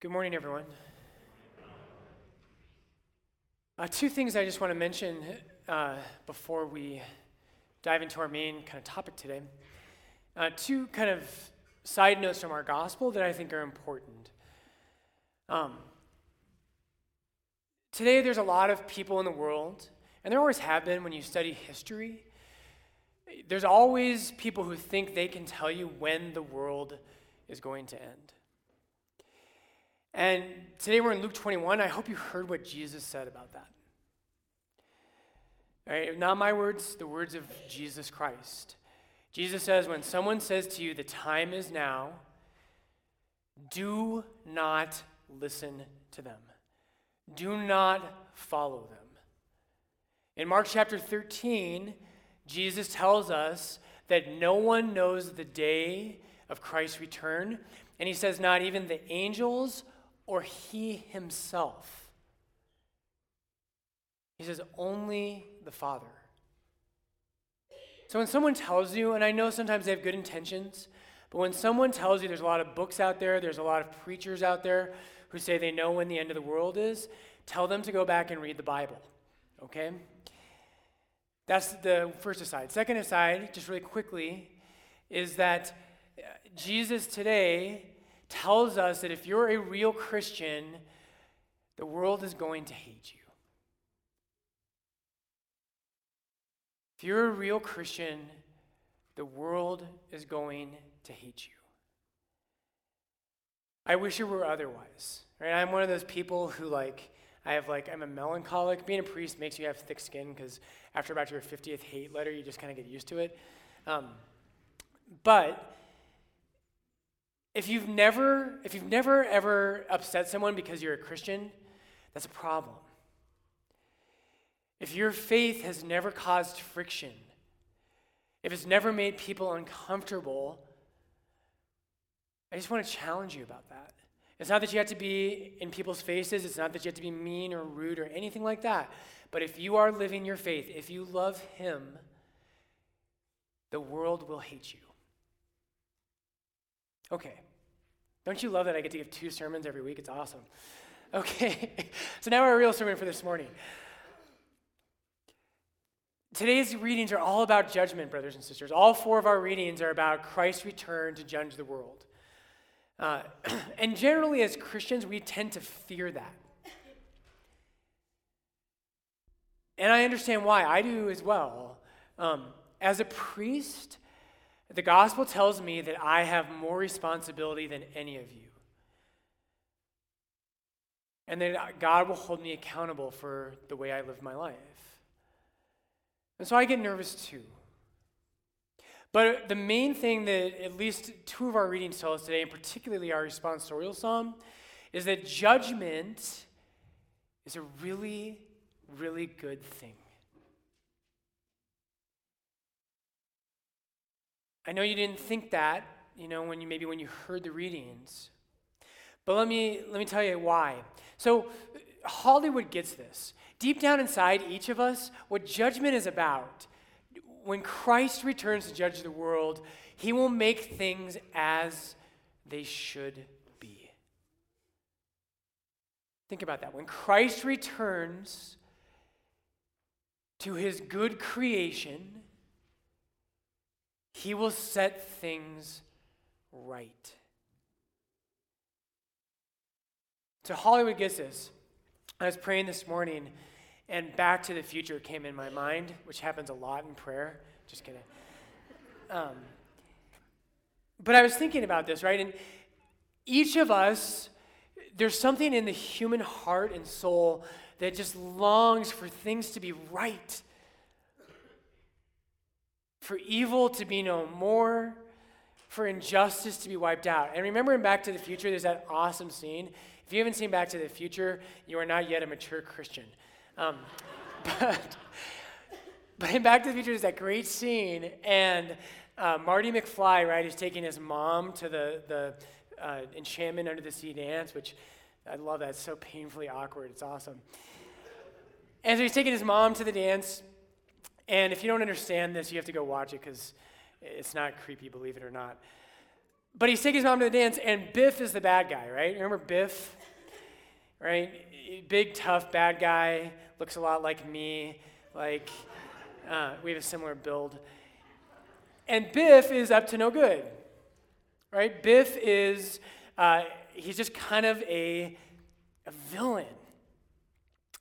Good morning, everyone. Uh, two things I just want to mention uh, before we dive into our main kind of topic today. Uh, two kind of side notes from our gospel that I think are important. Um, today, there's a lot of people in the world, and there always have been when you study history. There's always people who think they can tell you when the world is going to end. And today we're in Luke 21. I hope you heard what Jesus said about that. All right, not my words, the words of Jesus Christ. Jesus says, when someone says to you, the time is now, do not listen to them. Do not follow them. In Mark chapter 13, Jesus tells us that no one knows the day of Christ's return. And he says, not even the angels or he himself. He says, only the Father. So when someone tells you, and I know sometimes they have good intentions, but when someone tells you there's a lot of books out there, there's a lot of preachers out there who say they know when the end of the world is, tell them to go back and read the Bible. Okay? That's the first aside. Second aside, just really quickly, is that uh, Jesus today tells us that if you're a real Christian, the world is going to hate you. If you're a real Christian, the world is going to hate you. I wish it were otherwise. Right? I'm one of those people who like I have like I'm a melancholic. Being a priest makes you have thick skin because after about your 50th hate letter, you just kind of get used to it. Um, but if you've never, if you've never ever upset someone because you're a Christian, that's a problem. If your faith has never caused friction, if it's never made people uncomfortable, I just want to challenge you about that. It's not that you have to be in people's faces, it's not that you have to be mean or rude or anything like that. But if you are living your faith, if you love Him, the world will hate you. Okay. Don't you love that I get to give two sermons every week? It's awesome. Okay. so now our real sermon for this morning. Today's readings are all about judgment, brothers and sisters. All four of our readings are about Christ's return to judge the world. Uh, and generally, as Christians, we tend to fear that. And I understand why. I do as well. Um, as a priest, the gospel tells me that I have more responsibility than any of you. And that God will hold me accountable for the way I live my life. And so I get nervous too. But the main thing that at least two of our readings tell us today, and particularly our responsorial psalm, is that judgment is a really, really good thing. I know you didn't think that, you know, when you maybe when you heard the readings. But let me let me tell you why. So Hollywood gets this. Deep down inside each of us, what judgment is about. When Christ returns to judge the world, he will make things as they should be. Think about that. When Christ returns to his good creation, he will set things right. So Hollywood this. I was praying this morning, and Back to the Future came in my mind, which happens a lot in prayer. Just kidding. Um, but I was thinking about this, right? And each of us, there's something in the human heart and soul that just longs for things to be right for evil to be no more, for injustice to be wiped out. And remember in Back to the Future, there's that awesome scene. If you haven't seen Back to the Future, you are not yet a mature Christian. Um, but, but in Back to the Future, there's that great scene, and uh, Marty McFly, right, is taking his mom to the, the uh, enchantment under the sea dance, which I love that. It's so painfully awkward. It's awesome. And so he's taking his mom to the dance, and if you don't understand this, you have to go watch it because it's not creepy, believe it or not. But he's taking his mom to the dance, and Biff is the bad guy, right? Remember Biff? Right? Big, tough, bad guy, looks a lot like me. Like, uh, we have a similar build. And Biff is up to no good, right? Biff is, uh, he's just kind of a, a villain.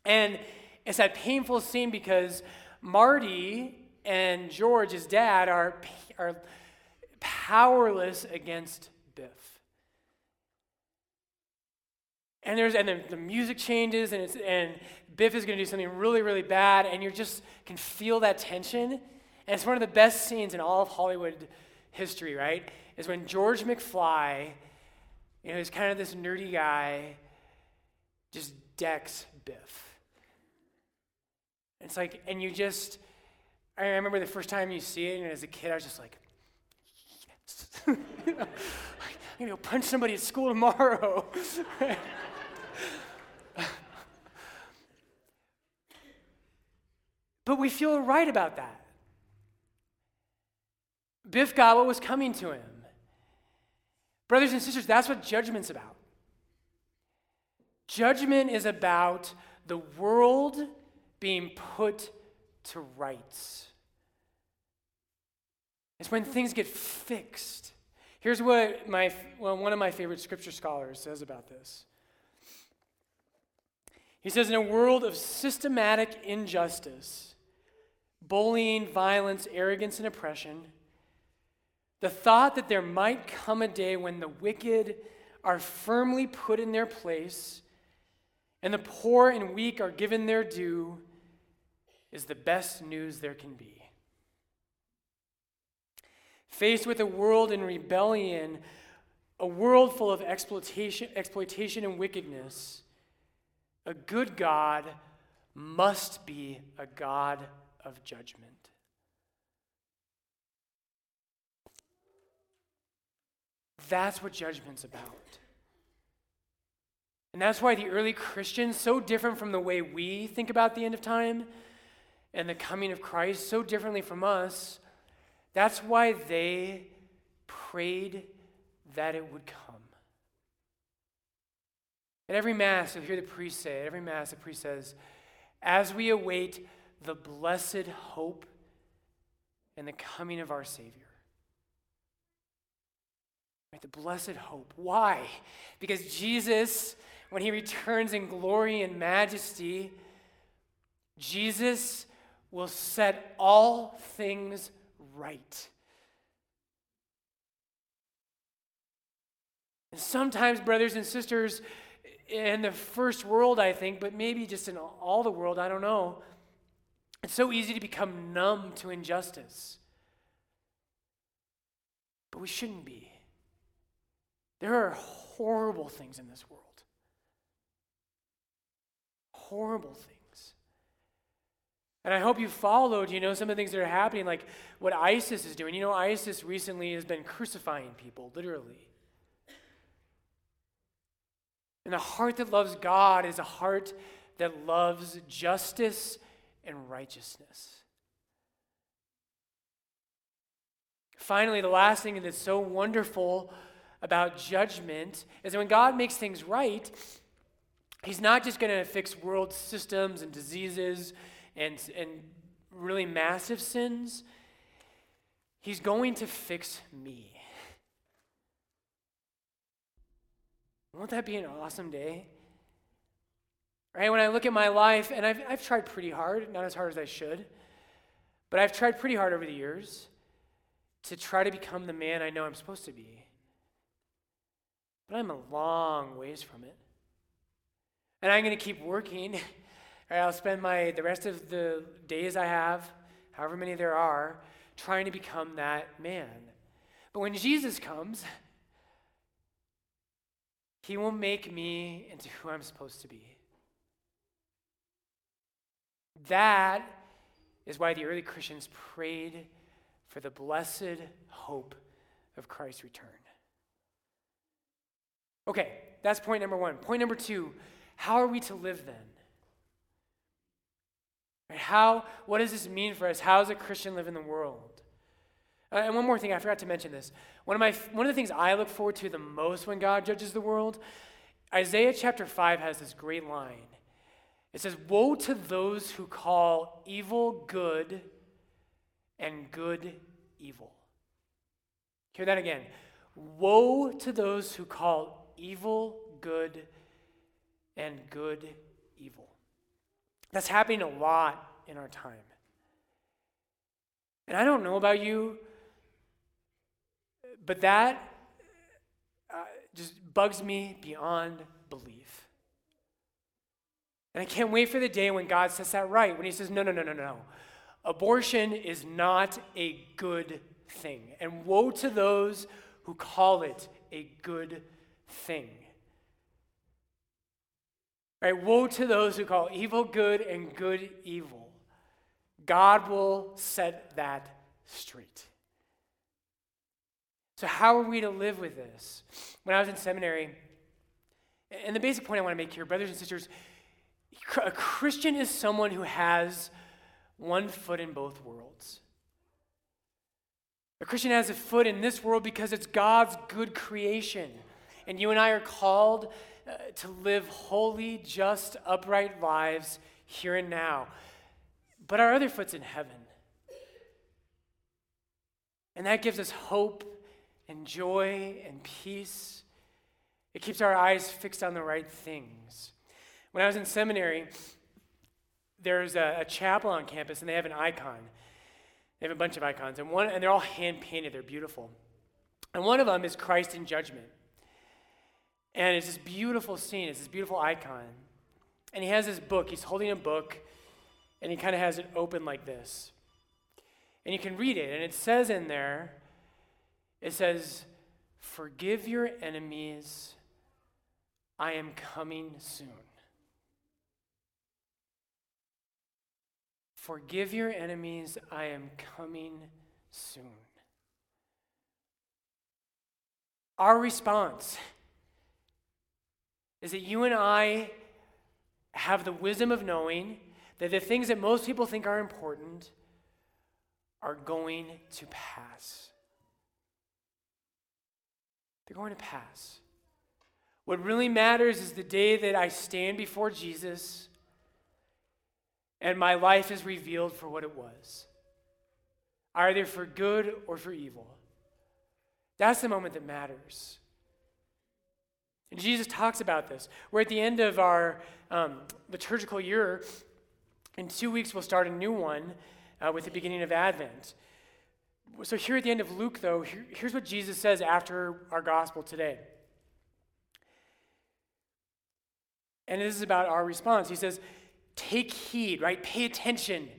And it's that painful scene because Marty and George, his dad, are, are powerless against Biff. And there's and then the music changes and it's and Biff is going to do something really really bad and you just can feel that tension. And it's one of the best scenes in all of Hollywood history, right? Is when George McFly, you know, he's kind of this nerdy guy, just decks Biff. It's like, and you just, I remember the first time you see it, and as a kid, I was just like, I'm gonna go punch somebody at school tomorrow. but we feel right about that. Biff got what was coming to him. Brothers and sisters, that's what judgment's about. Judgment is about the world being put to rights. It's when things get fixed. Here's what my, well, one of my favorite scripture scholars says about this. He says, in a world of systematic injustice, bullying, violence, arrogance, and oppression, the thought that there might come a day when the wicked are firmly put in their place and the poor and weak are given their due is the best news there can be. Faced with a world in rebellion, a world full of exploitation, exploitation and wickedness, a good God must be a God of judgment. That's what judgment's about. And that's why the early Christians, so different from the way we think about the end of time and the coming of Christ, so differently from us, that's why they prayed that it would come. At every Mass, you'll hear the priest say, at every Mass, the priest says, as we await the blessed hope and the coming of our Savior. Right, the blessed hope. Why? Because Jesus, when he returns in glory and majesty, Jesus will set all things right. And sometimes, brothers and sisters, in the first world, I think, but maybe just in all the world, I don't know, it's so easy to become numb to injustice. But we shouldn't be. There are horrible things in this world. Horrible things. And I hope you followed, you know, some of the things that are happening, like what ISIS is doing. You know, ISIS recently has been crucifying people, literally. And the heart that loves God is a heart that loves justice and righteousness. Finally, the last thing that's so wonderful about judgment is that when God makes things right, He's not just going to fix world systems and diseases and, and really massive sins, He's going to fix me. Won't that be an awesome day? Right? When I look at my life, and I've, I've tried pretty hard, not as hard as I should, but I've tried pretty hard over the years to try to become the man I know I'm supposed to be. But I'm a long ways from it. And I'm going to keep working I'll spend my the rest of the days I have, however many there are, trying to become that man. But when Jesus comes, he will make me into who I'm supposed to be. That is why the early Christians prayed for the blessed hope of Christ's return. Okay, that's point number one. Point number two how are we to live then? How, what does this mean for us? How does a Christian live in the world? Uh, and one more thing, I forgot to mention this. One of, my, one of the things I look forward to the most when God judges the world, Isaiah chapter 5 has this great line. It says, Woe to those who call evil good and good evil. Hear that again. Woe to those who call evil good and good evil. That's happening a lot in our time. And I don't know about you, but that uh, just bugs me beyond belief. And I can't wait for the day when God says that right, when He says, no, no, no, no, no. Abortion is not a good thing. And woe to those who call it a good thing. Right? Woe to those who call evil good and good evil. God will set that straight. So, how are we to live with this? When I was in seminary, and the basic point I want to make here, brothers and sisters, a Christian is someone who has one foot in both worlds. A Christian has a foot in this world because it's God's good creation. And you and I are called to live holy, just, upright lives here and now. But our other foot's in heaven. And that gives us hope and joy and peace. It keeps our eyes fixed on the right things. When I was in seminary, there's a, a chapel on campus, and they have an icon. They have a bunch of icons, and, one, and they're all hand painted, they're beautiful. And one of them is Christ in judgment. And it's this beautiful scene, it's this beautiful icon. And he has this book, he's holding a book, and he kind of has it open like this. And you can read it, and it says in there, it says, Forgive your enemies, I am coming soon. Forgive your enemies, I am coming soon. Our response is that you and I have the wisdom of knowing that the things that most people think are important are going to pass. They're going to pass. What really matters is the day that I stand before Jesus and my life is revealed for what it was, either for good or for evil. That's the moment that matters. And Jesus talks about this. We're at the end of our um, liturgical year. In two weeks, we'll start a new one uh, with the beginning of Advent. So, here at the end of Luke, though, here, here's what Jesus says after our gospel today. And this is about our response. He says, Take heed, right? Pay attention.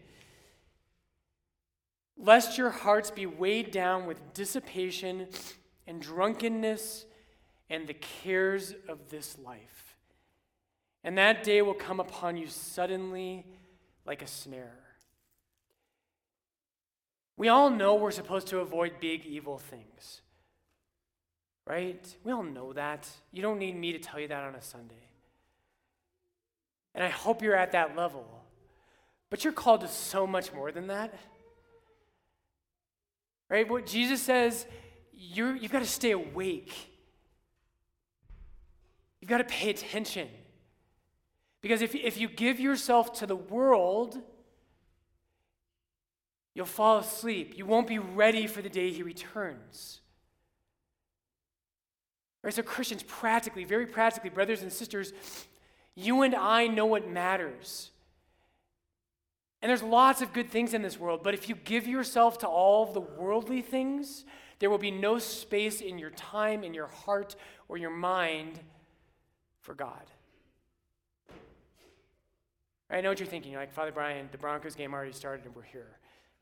Lest your hearts be weighed down with dissipation and drunkenness and the cares of this life. And that day will come upon you suddenly like a snare. We all know we're supposed to avoid big evil things, right? We all know that. You don't need me to tell you that on a Sunday. And I hope you're at that level. But you're called to so much more than that. Right? What Jesus says, you're, you've got to stay awake. Got to pay attention. Because if, if you give yourself to the world, you'll fall asleep. You won't be ready for the day he returns. Right? So, Christians, practically, very practically, brothers and sisters, you and I know what matters. And there's lots of good things in this world, but if you give yourself to all of the worldly things, there will be no space in your time, in your heart, or your mind for God. I know what you're thinking. You're like, Father Brian, the Broncos game already started and we're here,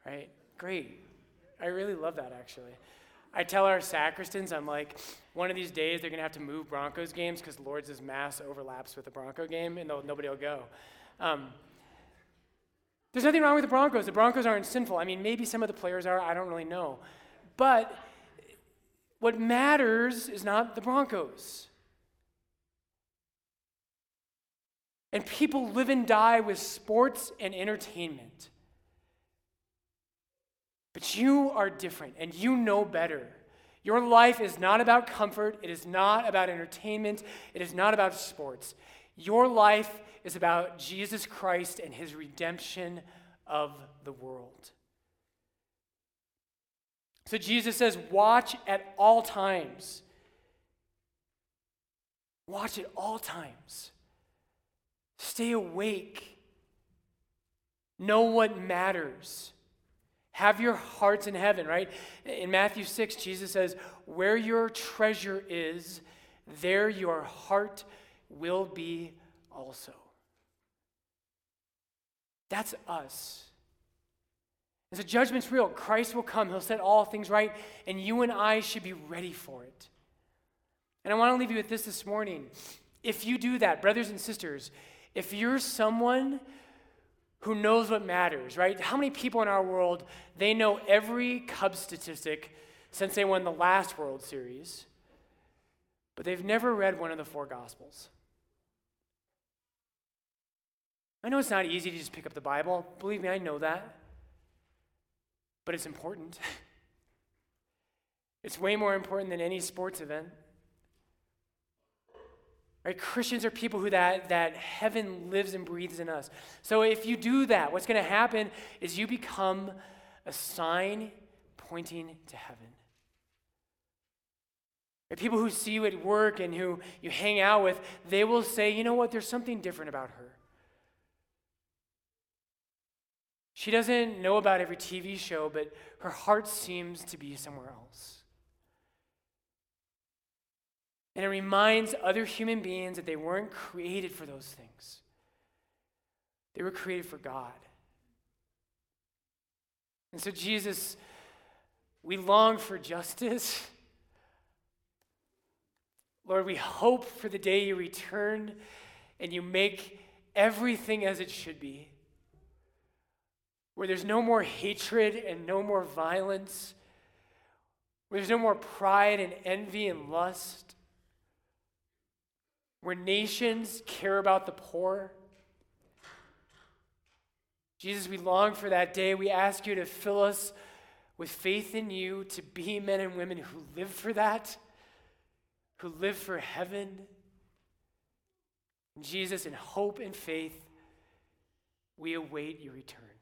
right? Great. I really love that, actually. I tell our sacristans, I'm like, one of these days they're going to have to move Broncos games because Lord's' Mass overlaps with the Bronco game and nobody will go. Um, there's nothing wrong with the Broncos. The Broncos aren't sinful. I mean, maybe some of the players are, I don't really know. But what matters is not the Broncos. And people live and die with sports and entertainment. But you are different and you know better. Your life is not about comfort, it is not about entertainment, it is not about sports. Your life is about Jesus Christ and his redemption of the world. So Jesus says, Watch at all times. Watch at all times. Stay awake. Know what matters. Have your hearts in heaven, right? In Matthew 6, Jesus says, Where your treasure is, there your heart will be also. That's us. And so judgment's real. Christ will come, He'll set all things right, and you and I should be ready for it. And I want to leave you with this this morning. If you do that, brothers and sisters, if you're someone who knows what matters, right? How many people in our world, they know every Cubs statistic since they won the last World Series, but they've never read one of the four Gospels? I know it's not easy to just pick up the Bible. Believe me, I know that. But it's important. it's way more important than any sports event. Right? Christians are people who that, that heaven lives and breathes in us. So if you do that, what's going to happen is you become a sign pointing to heaven. Right? People who see you at work and who you hang out with, they will say, you know what, there's something different about her. She doesn't know about every TV show, but her heart seems to be somewhere else. And it reminds other human beings that they weren't created for those things, they were created for God. And so, Jesus, we long for justice. Lord, we hope for the day you return and you make everything as it should be where there's no more hatred and no more violence, where there's no more pride and envy and lust, where nations care about the poor. Jesus, we long for that day. We ask you to fill us with faith in you to be men and women who live for that, who live for heaven. Jesus, in hope and faith, we await your return.